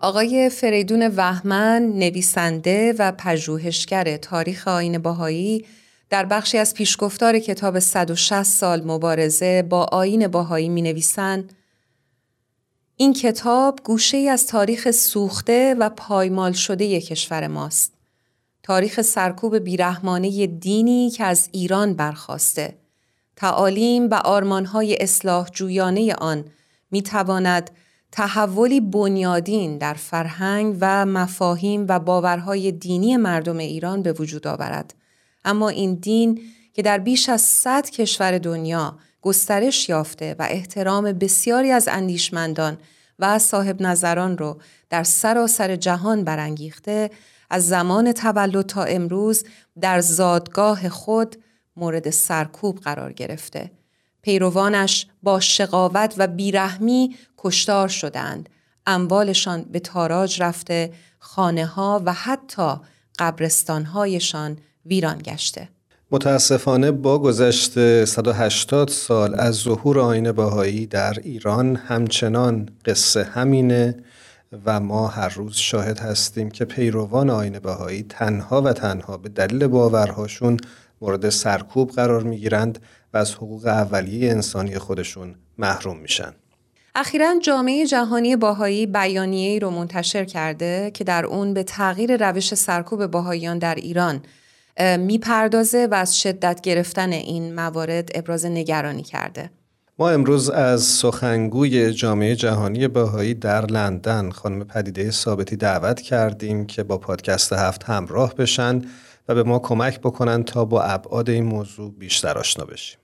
آقای فریدون وحمن نویسنده و پژوهشگر تاریخ آین باهایی در بخشی از پیشگفتار کتاب 160 سال مبارزه با آین باهایی می نویسند این کتاب گوشه ای از تاریخ سوخته و پایمال شده کشور ماست. تاریخ سرکوب بیرحمانه دینی که از ایران برخواسته. تعالیم و آرمانهای اصلاح جویانه آن می تواند تحولی بنیادین در فرهنگ و مفاهیم و باورهای دینی مردم ایران به وجود آورد. اما این دین که در بیش از صد کشور دنیا گسترش یافته و احترام بسیاری از اندیشمندان و صاحب نظران رو در سراسر جهان برانگیخته از زمان تولد تا امروز در زادگاه خود مورد سرکوب قرار گرفته. پیروانش با شقاوت و بیرحمی کشتار شدند. اموالشان به تاراج رفته، خانه ها و حتی قبرستانهایشان ویران گشته. متاسفانه با گذشت 180 سال از ظهور آین باهایی در ایران همچنان قصه همینه و ما هر روز شاهد هستیم که پیروان آین باهایی تنها و تنها به دلیل باورهاشون مورد سرکوب قرار می‌گیرند و از حقوق اولیه انسانی خودشون محروم میشن. اخیرا جامعه جهانی باهایی بیانیه‌ای رو منتشر کرده که در اون به تغییر روش سرکوب باهاییان در ایران می‌پردازه و از شدت گرفتن این موارد ابراز نگرانی کرده. ما امروز از سخنگوی جامعه جهانی باهایی در لندن خانم پدیده ثابتی دعوت کردیم که با پادکست هفت همراه بشن و به ما کمک بکنن تا با ابعاد این موضوع بیشتر آشنا بشیم.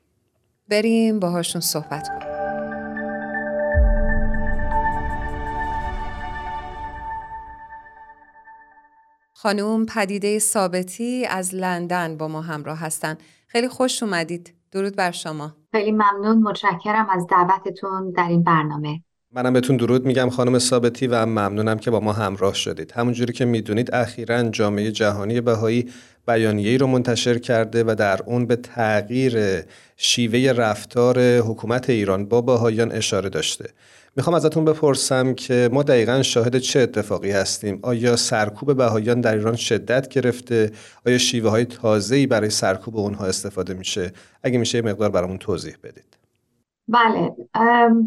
بریم باهاشون صحبت کنیم. خانوم پدیده ثابتی از لندن با ما همراه هستند. خیلی خوش اومدید. درود بر شما. خیلی ممنون متشکرم از دعوتتون در این برنامه. منم بهتون درود میگم خانم ثابتی و ممنونم که با ما همراه شدید. همونجوری که می‌دونید اخیرا جامعه جهانی بهایی بیانیه‌ای رو منتشر کرده و در اون به تغییر شیوه رفتار حکومت ایران با بهاییان اشاره داشته. می‌خوام ازتون بپرسم که ما دقیقا شاهد چه اتفاقی هستیم آیا سرکوب بهاییان در ایران شدت گرفته آیا شیوه های تازه‌ای برای سرکوب اونها استفاده میشه اگه میشه یه مقدار برامون توضیح بدید بله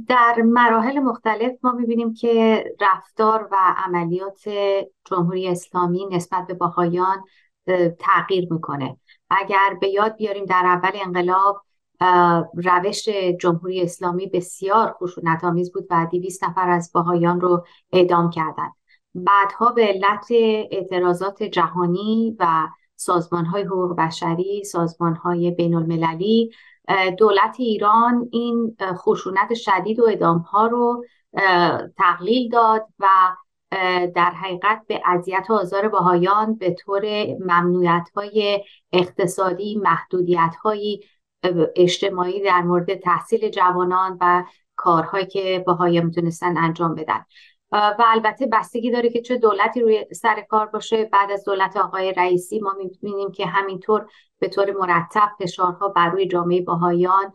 در مراحل مختلف ما می‌بینیم که رفتار و عملیات جمهوری اسلامی نسبت به باهایان تغییر می‌کنه. اگر به یاد بیاریم در اول انقلاب روش جمهوری اسلامی بسیار خشونت آمیز بود و 200 نفر از باهایان رو اعدام کردند. بعدها به علت اعتراضات جهانی و سازمان های حقوق بشری سازمان های بین المللی دولت ایران این خشونت شدید و ادام ها رو تقلیل داد و در حقیقت به اذیت و آزار باهایان به طور ممنوعیت های اقتصادی محدودیت هایی اجتماعی در مورد تحصیل جوانان و کارهایی که باهایی می‌تونستن انجام بدن. و البته بستگی داره که چه دولتی روی سر کار باشه. بعد از دولت آقای رئیسی ما می‌بینیم که همینطور به طور مرتب فشارها بر روی جامعه باهایان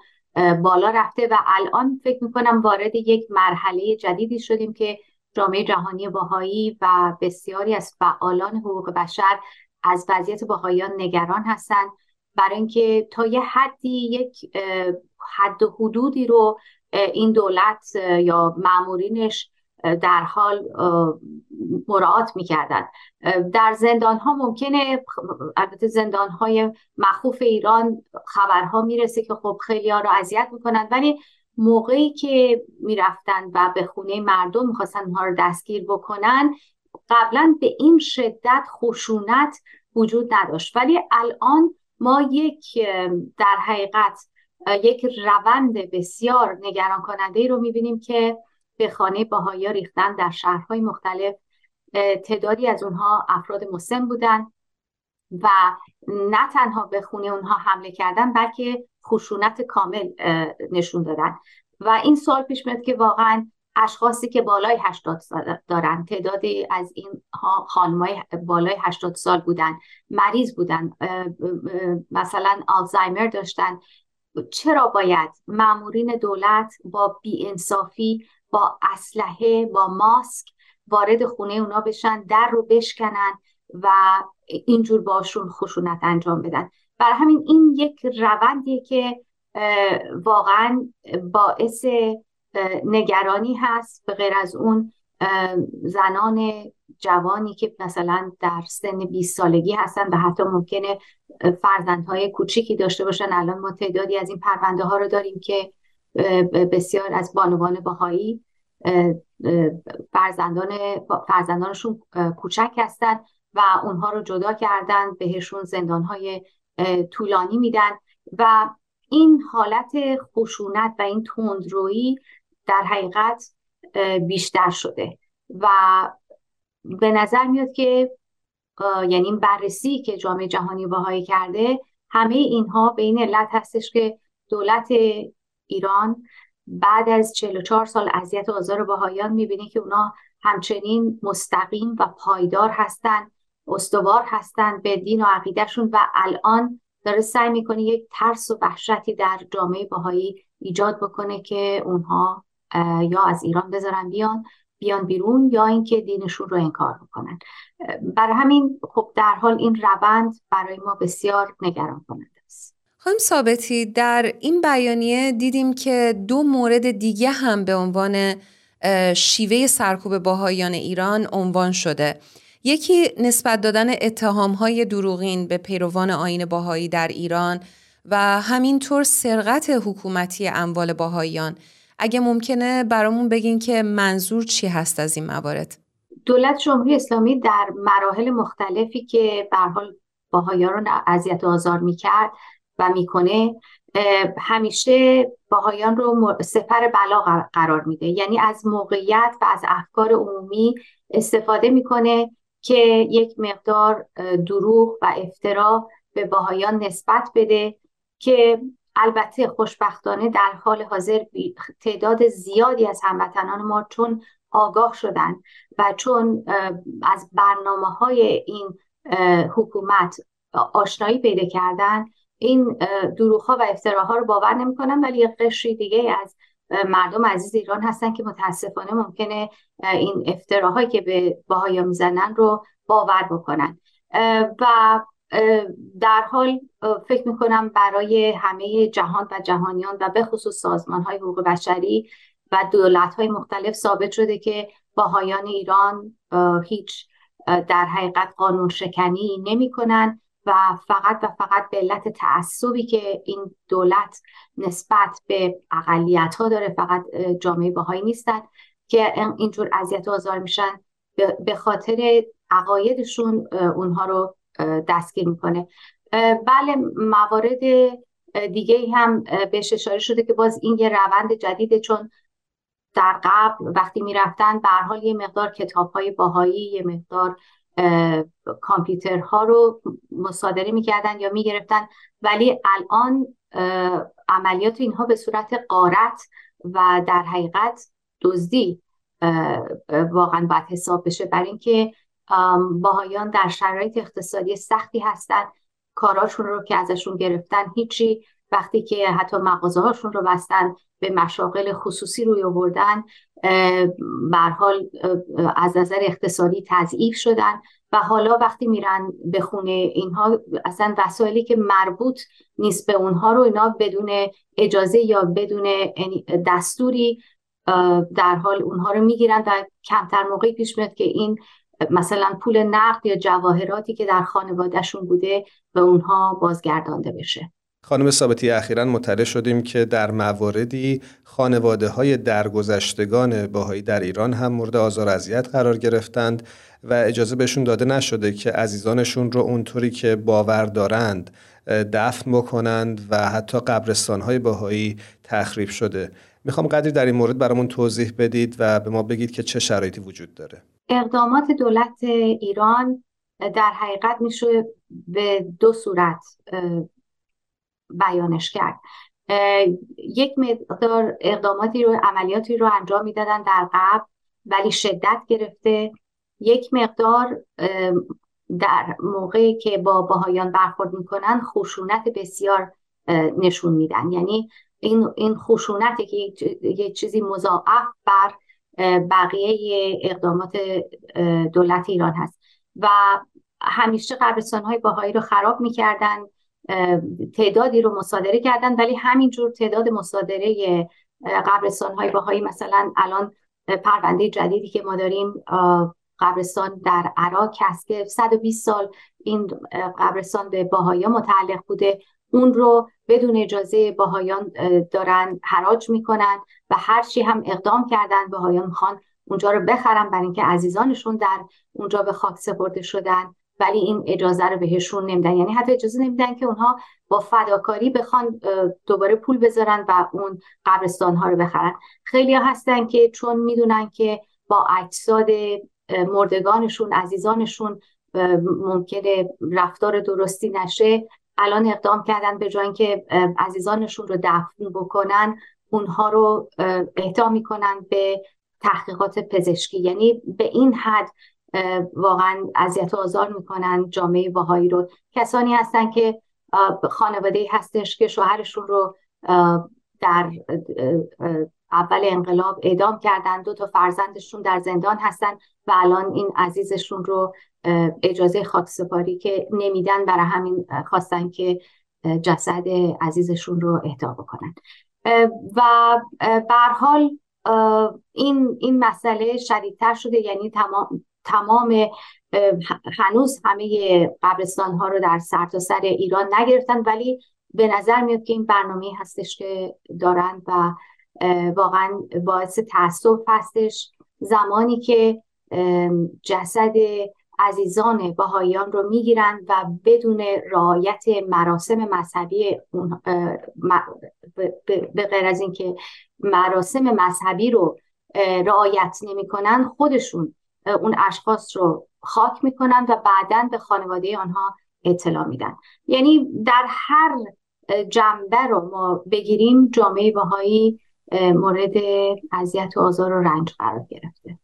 بالا رفته و الان فکر می‌کنم وارد یک مرحله جدیدی شدیم که جامعه جهانی باهایی و بسیاری از فعالان حقوق بشر از وضعیت باهایان نگران هستند برای اینکه تا یه حدی یک حد و حدودی رو این دولت یا معمورینش در حال مراعات می‌کردن. در زندان ها ممکنه البته زندان های مخوف ایران خبرها می‌رسه که خب خیلی ها رو اذیت می‌کنن ولی موقعی که می‌رفتن و به خونه مردم می‌خواستن اونها رو دستگیر بکنن قبلا به این شدت خشونت وجود نداشت. ولی الان ما یک در حقیقت یک روند بسیار نگران کننده ای رو می‌بینیم که به خانه باهایا ریختن در شهرهای مختلف تعدادی از اونها افراد مسلم بودن و نه تنها به خونه اونها حمله کردن بلکه خشونت کامل نشون دادن. و این سال پیش میاد که واقعا اشخاصی که بالای 80 سال دارن تعدادی از این خانمای بالای 80 سال بودن مریض بودن مثلا آلزایمر داشتن چرا باید؟ مامورین دولت با بیانصافی با اسلحه با ماسک وارد خونه اونا بشن در رو بشکنن و اینجور باشون خشونت انجام بدن. برای همین این یک روندیه که واقعا باعث نگرانی هست. به غیر از اون زنان جوانی که مثلا در سن 20 سالگی هستن و حتی ممکنه فرزندهای کوچیکی داشته باشن. الان ما تعدادی از این پرونده ها رو داریم که بسیار از بانوان باهایی فرزندان فرزندانشون کوچک هستن و اونها رو جدا کردن بهشون زندانهای طولانی میدن و این حالت خشونت و این تندرویی در حقیقت بیشتر شده و به نظر میاد که یعنی این بررسی که جامعه جهانی باهایی کرده همه اینها به این علت هستش که دولت ایران بعد از 44 سال اذیت و آزار باهایان می‌بینه که اونا همچنین مستقیم و پایدار هستند استوار هستند به دین و عقیدهشون و الان داره سعی می‌کنه یک ترس و وحشتی در جامعه باهایی ایجاد بکنه که اونها یا از ایران بذارن بیان بیان بیرون یا اینکه دینشون رو انکار بکنن. برای همین خب در حال این روند برای ما بسیار نگران کننده. خانم ثابتی در این بیانیه دیدیم که دو مورد دیگه هم به عنوان شیوه سرکوب باهایان ایران عنوان شده. یکی نسبت دادن اتهام های دروغین به پیروان آین باهایی در ایران و همینطور سرقت حکومتی اموال باهایان. اگه ممکنه برامون بگین که منظور چی هست از این موارد؟ دولت جمهوری اسلامی در مراحل مختلفی که به حال باهایان رو اذیت و آزار می‌کرد و می‌کنه همیشه باهایان رو سفر بلا قرار میده. یعنی از موقعیت و از افکار عمومی استفاده می‌کنه که یک مقدار دروغ و افترا به باهایان نسبت بده که البته خوشبختانه در حال حاضر تعداد زیادی از هموطنان ما چون آگاه شدن و چون از برنامه های این حکومت آشنایی پیدا کردن این دروغ ها و افتراها رو باور نمی‌کنن ولی قشری دیگه از مردم عزیز ایران هستن که متاسفانه ممکنه این افتراهایی که به باهایا می‌زنن رو باور بکنن. و در حال فکر می‌کنم برای همه جهان و جهانیان و به خصوص سازمان های حقوق بشری و دولت های مختلف ثابت شده که باهایان ایران هیچ در حقیقت قانون شکنی نمی کنن فقط و فقط به علت تعصبی که این دولت نسبت به اقلیت ها داره فقط جامعه باهایی نیستن که اینجور اذیت و آزار میشن به خاطر عقایدشون اونها رو دستگیر می‌کنه. بله موارد دیگه هم بهش اشاره شده که باز این یه روند جدیده چون در قبل وقتی می‌رفتن به حال یه مقدار کتاب های باهایی یه مقدار کامپیوترها رو مصادره می‌کردن یا می‌گرفتن. ولی الان عملیات اینها به صورت قارت و در حقیقت دزدی واقعا باید حساب بشه برای اینکه باهایان در شرایط اقتصادی سختی هستن. کاراشون رو که ازشون گرفتن هیچی وقتی که حتی مغازه هاشون رو بستن به مشاغل خصوصی روی آوردن حال از نظر اقتصادی تضعیف شدن و حالا وقتی میرن به خونه اینها اصلا وسایلی که مربوط نیست به اونها رو اینا بدون اجازه یا بدون یعنی دستوری در حال اونها رو می‌گیرن و کمتر موقعی پیش میاد که این مثلا پول نقد یا جواهراتی که در خانوادهشون بوده به اونها بازگردانده بشه. خانم ثابتی اخیرا مطلع شدیم که در مواردی خانواده های درگذشتگان باهایی در ایران هم مورد آزار اذیت قرار گرفتند و اجازه بهشون داده نشده که عزیزانشون رو اونطوری که باور دارند دفن بکنند و حتی قبرستان های باهایی تخریب شده. می‌خوام قدری در این مورد برامون توضیح بدید و به ما بگید که چه شرایطی وجود داره. اقدامات دولت ایران در حقیقت میشه به دو صورت بیانش کرد. یک مقدار اقداماتی رو عملیاتی رو انجام می‌دادن در قبل ولی شدت گرفته. یک مقدار در موقعی که با باهایان برخورد می‌کنن خشونت بسیار نشون میدن. یعنی این این خشونت که یک چیزی مضاعف بر بقیه اقدامات دولت ایران هست. و همیشه قبرستان های باهایی رو خراب می‌کردن. تعدادی رو مصادره کردن ولی همینجور تعداد مصادره قبرستان های باهایی مثلا الان پرونده جدیدی که ما داریم قبرستان در عراق هست که 120 سال این قبرستان به باهایا متعلق بوده. اون رو بدون اجازه باهایان دارن حراج می‌کنن و هرچی هم اقدام کردن باهایان می‌خوان اونجا رو بخرن برای اینکه عزیزانشون در اونجا به خاک سپرده شدن. ولی این اجازه رو بهشون نمیدن. یعنی حتی اجازه نمیدن که اونها با فداکاری بخوان دوباره پول بذارن و اون قبرستان ها رو بخرن. خیلی ها هستن که چون می‌دونن که با اجساد مردگانشون عزیزانشون ممکنه رفتار درستی نشه الان اقدام کردن به جای اینکه عزیزانشون رو دفن بکنن اونها رو اهدا می‌کنن به تحقیقات پزشکی. یعنی به این حد واقعا اذیت و آزار می‌کنن جامعه باهایی رو. کسانی هستن که خانواده هستش که شوهرشون رو در اول انقلاب اعدام کردن دو تا فرزندشون در زندان هستن و الان این عزیزشون رو اجازه خاکسپاری که نمیدن برای همین خواستن که جسد عزیزشون رو اهدا بکنن. و بر حال این این مسئله شدیدتر شده یعنی تمام تمام هنوز همه قبرستان ها رو در سرتاسر سر ایران نگرفتن ولی به نظر میاد که این برنامه هستش که دارن و واقعا باعث تاسف هستش. زمانی که جسد عزیزان بهاییان رو می‌گیرن و بدون رعایت مراسم مذهبی به غیر از اینکه مراسم مذهبی رو رعایت نمی‌کنن خودشون اون اشخاص رو خاک می‌کنن و بعدا به خانواده آنها اطلاع میدن. یعنی در هر جنبه رو ما بگیریم جامعه باهایی مورد اذیت و آزار و رنج قرار گرفته.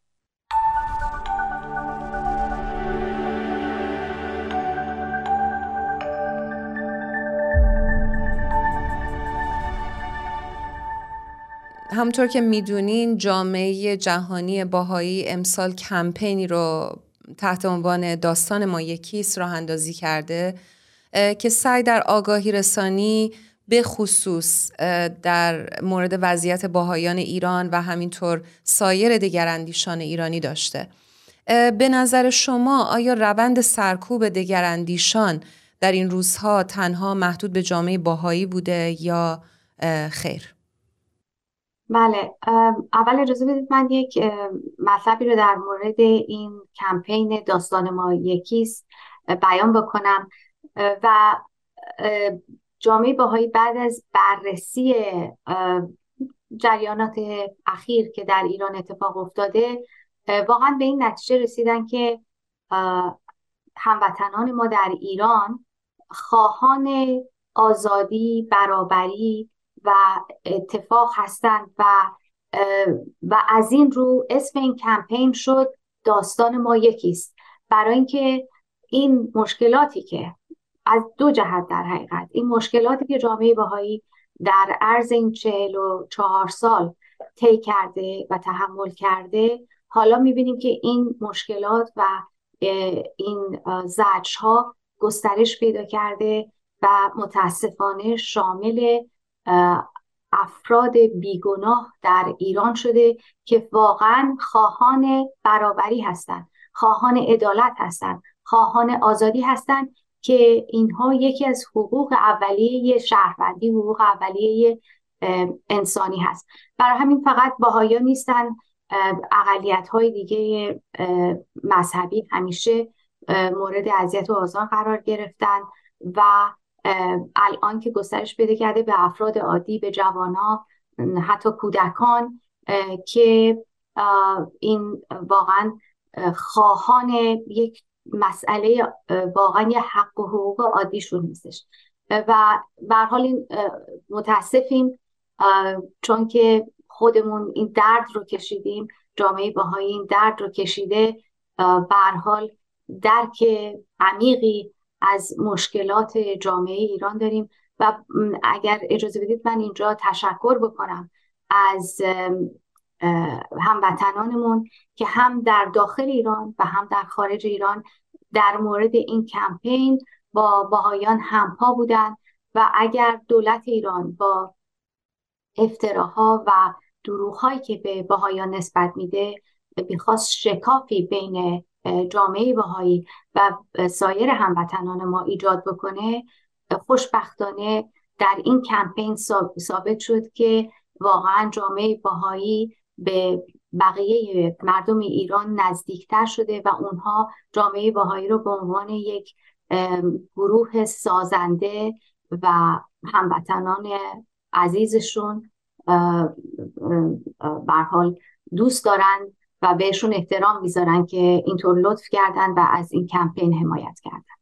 همطور که می‌دونین جامعه جهانی باهایی امسال کمپینی رو تحت عنوان داستان ما یکیست راه اندازی کرده که سعی در آگاهی رسانی به خصوص در مورد وضعیت باهایان ایران و همینطور سایر دگراندیشان ایرانی داشته به نظر شما آیا روند سرکوب دگراندیشان در این روزها تنها محدود به جامعه باهایی بوده یا خیر؟ بله اول اجازه بدید من یک مطلبی رو در مورد این کمپین داستان ما یکیست بیان بکنم. و جامعه باهایی بعد از بررسی جریانات اخیر که در ایران اتفاق افتاده واقعا به این نتیجه رسیدن که هموطنان ما در ایران خواهان آزادی برابری و اتفاق هستند و و از این رو اسم این کمپین شد داستان ما یکیست. برای اینکه این مشکلاتی که از دو جهت در حقیقت این مشکلاتی که جامعه باهایی در عرض این چهل و چهار سال طی کرده و تحمل کرده حالا می‌بینیم که این مشکلات و این زجر ها گسترش پیدا کرده و متاسفانه شامل افراد بیگناه در ایران شده که واقعا خواهان برابری هستند خواهان عدالت هستند خواهان آزادی هستند که اینها یکی از حقوق اولیه شهروندی حقوق اولیه انسانی هست. برای همین فقط باهایا نیستن اقلیت های دیگه مذهبی همیشه مورد اذیت و آزار قرار گرفتن و الان که گسترش پیدا کرده به افراد عادی به جوانا حتی کودکان که این واقعا خواهان یک مسئله واقعا یه حق و حقوق عادیشون نیستش. و به حال این متاسفیم چون که خودمون این درد رو کشیدیم جامعه باهایی این درد رو کشیده به حال درک عمیقی از مشکلات جامعه ایران داریم و اگر اجازه بدید من اینجا تشکر بکنم از هموطنانمون که هم در داخل ایران و هم در خارج ایران در مورد این کمپین با باهایان همپا بودن و اگر دولت ایران با افتراها و دروغهایی که به باهایان نسبت میده می‌خواست شکافی بین جامعه باهایی و سایر هموطنان ما ایجاد بکنه خوشبختانه در این کمپین ثابت شد که واقعا جامعه باهایی به بقیه مردم ایران نزدیکتر شده و اونها جامعه باهایی رو به عنوان یک گروه سازنده و هموطنان عزیزشون حال دوست دارن و بهشون احترام می‌ذارن که اینطور لطف کردن و از این کمپین حمایت کردن.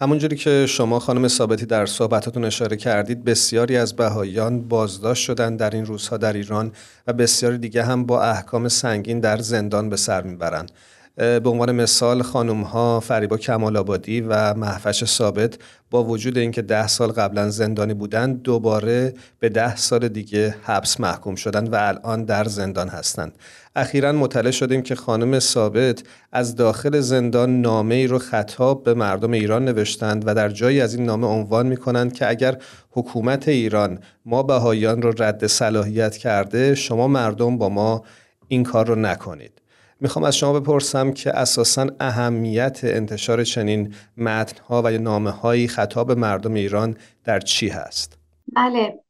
همونجوری که شما خانم ثابتی در صحبتاتون اشاره کردید بسیاری از بهاییان بازداشت شدن در این روزها در ایران و بسیاری دیگه هم با احکام سنگین در زندان به سر می‌برند. به عنوان مثال خانم ها فریبا کمال آبادی و محفش ثابت با وجود اینکه ده سال قبلا زندانی بودند دوباره به ده سال دیگه حبس محکوم شدند و الان در زندان هستند. اخیرا مطلع شدیم که خانم ثابت از داخل زندان نامه ای رو خطاب به مردم ایران نوشتند و در جایی از این نامه عنوان می کنند که اگر حکومت ایران ما بهاییان رو رد صلاحیت کرده شما مردم با ما این کار رو نکنید. می‌خوام از شما بپرسم که اساسا اهمیت انتشار چنین متنها و یا نامه هایی خطاب مردم ایران در چی هست؟ بله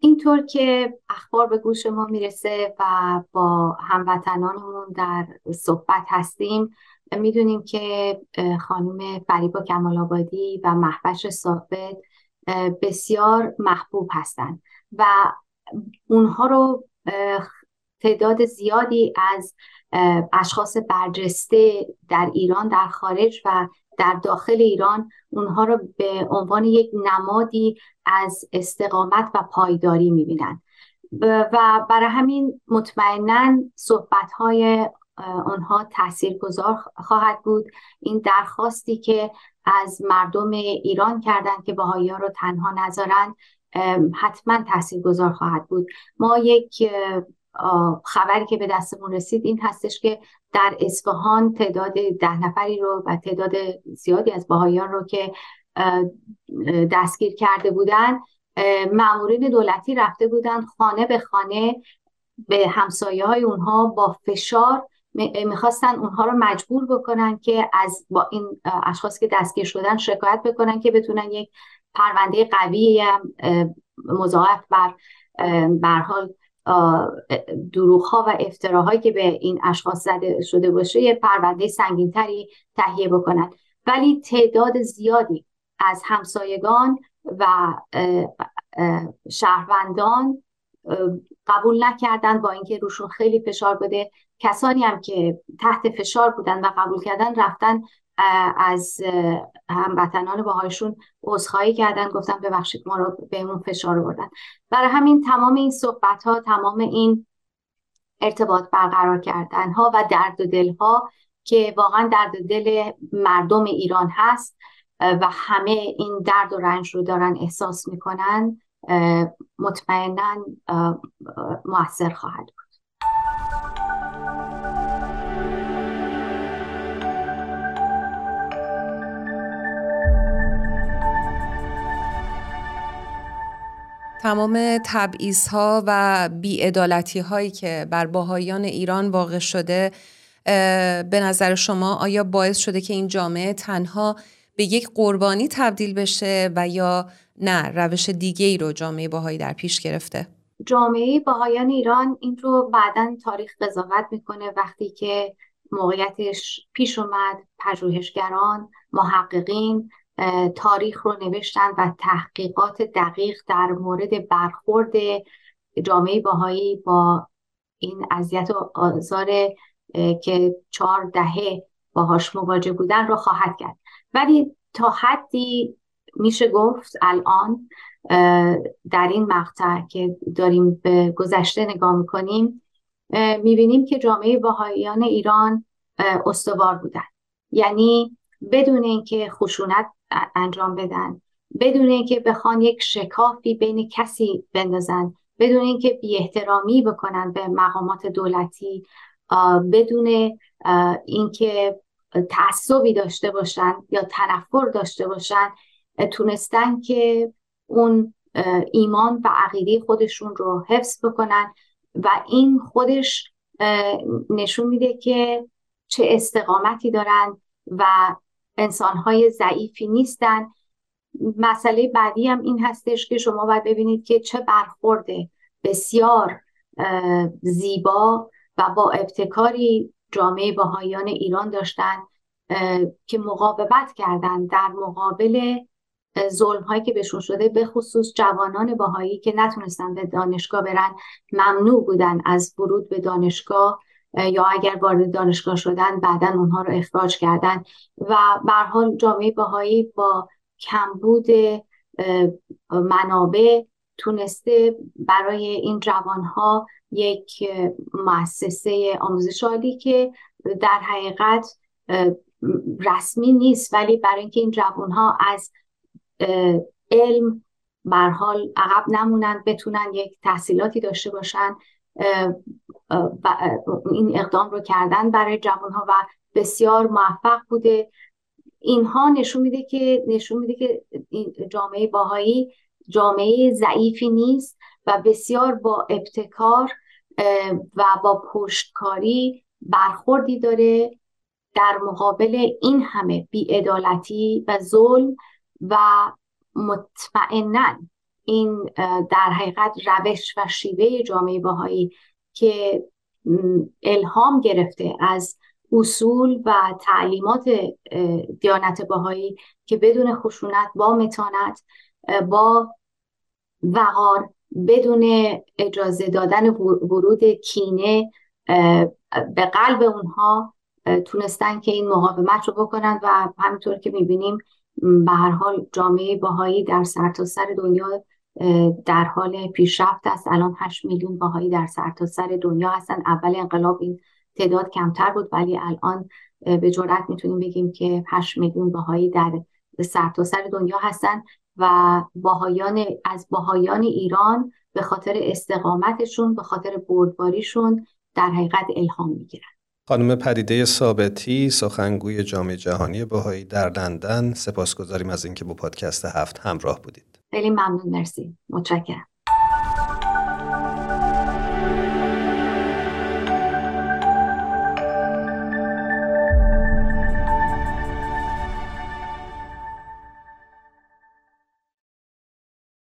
اینطور که اخبار به گوش ما می‌رسه و با هموطنانمون در صحبت هستیم می‌دونیم که خانم فریبا کمال آبادی و محبش ثابت بسیار محبوب هستند و اونها رو تعداد زیادی از اشخاص برجسته در ایران در خارج و در داخل ایران اونها رو به عنوان یک نمادی از استقامت و پایداری می‌بینن. و برای همین مطمئنا صحبت های آنها تأثیر گذار خواهد بود. این درخواستی که از مردم ایران کردند که باهایی ها رو تنها نذارند حتما تأثیر گذار خواهد بود. ما یک خبری که به دستمون رسید این هستش که در اصفهان تعداد ده نفری رو و تعداد زیادی از باهایان رو که دستگیر کرده بودن معمورین دولتی رفته بودن خانه به خانه به همسایه های اونها با فشار می‌خواستن اونها رو مجبور بکنن که از با این اشخاص که دستگیر شدن شکایت بکنن که بتونن یک پرونده قوی مضاعف بر برحال دروغ ها و افتراهایی که به این اشخاص زده شده باشه یه پرونده سنگینتری تهیه بکنند ولی تعداد زیادی از همسایگان و شهروندان قبول نکردن با اینکه روشون خیلی فشار بده. کسانی هم که تحت فشار بودن و قبول کردن رفتن از هموطنان باهایشون عذرخواهی کردن گفتن ببخشید ما رو بهمون فشار بردن برای همین تمام این صحبت ها تمام این ارتباط برقرار کردن ها و درد و دل ها که واقعا درد و دل مردم ایران هست و همه این درد و رنج رو دارن احساس می‌کنن مطمئنا موثر خواهد تمام تبعیض ها و بیعدالتی هایی که بر باهایان ایران واقع شده به نظر شما آیا باعث شده که این جامعه تنها به یک قربانی تبدیل بشه و یا نه روش دیگه ای رو جامعه باهایی در پیش گرفته؟ جامعه باهایان ایران این رو بعدا تاریخ قضاوت می‌کنه وقتی که موقعیتش پیش اومد پژوهشگران محققین تاریخ رو نوشتن و تحقیقات دقیق در مورد برخورد جامعه باهایی با این اذیت و آزار که چهار دهه باهاش مواجه بودن رو خواهد کرد. ولی تا حدی میشه گفت الان در این مقطع که داریم به گذشته نگاه می‌کنیم می‌بینیم که جامعه باهاییان ایران استوار بودن. یعنی بدون اینکه خشونت انجام بدن. بدون اینکه بخوان یک شکافی بین کسی بندازن بدون اینکه بی احترامی بکنن به مقامات دولتی بدون اینکه تعصبی داشته باشن یا تنفر داشته باشن تونستن که اون ایمان و عقیده خودشون رو حفظ بکنن و این خودش نشون میده که چه استقامتی دارن و انسانهای ضعیفی نیستن. مسئله بعدی هم این هستش که شما باید ببینید که چه برخورده بسیار زیبا و با ابتکاری جامعه باهایان ایران داشتن که مقاومت کردن در مقابل ظلم هایی که بهشون شده به خصوص جوانان باهایی که نتونستن به دانشگاه برن ممنوع بودن از ورود به دانشگاه. یا اگر وارد دانشگاه شدن بعدا اونها رو اخراج کردن. و به حال جامعه باهایی با کمبود منابع تونسته برای این جوانها یک مؤسسه آموزش عالی که در حقیقت رسمی نیست. ولی برای اینکه این جوانها از علم بر حال عقب نمونن بتونن یک تحصیلاتی داشته باشن این اقدام رو کردن برای جوانها و بسیار موفق بوده. اینها نشون میده که نشون میده که جامعه باهایی جامعه ضعیفی نیست و بسیار با ابتکار و با پشتکاری برخوردی داره در مقابل این همه بیعدالتی و ظلم و مطمئنا این در حقیقت روش و شیوه جامعه باهایی که الهام گرفته از اصول و تعلیمات دیانت باهایی که بدون خشونت با متانت با وقار بدون اجازه دادن ورود کینه به قلب اونها تونستن که این مقاومت رو بکنن و همینطور که می‌بینیم به هر حال جامعه باهایی در سرتاسر سر دنیا در حال پیشرفت است. الان 8 میلیون باهایی در سرتاسر سر دنیا هستن. اول انقلاب این تعداد کمتر بود ولی الان به جرات می‌تونیم بگیم که 8 میلیون باهایی در سرتاسر سر دنیا هستن و باهایان از باهایان ایران به خاطر استقامتشون به خاطر بردباریشون در حقیقت الهام می‌گیرن. خانم پدیده ثابتی سخنگوی جامعه جهانی باهایی در لندن. سپاسگزاریم از اینکه با پادکست هفت همراه بودید. خیلی ممنون مرسی. متشکرم.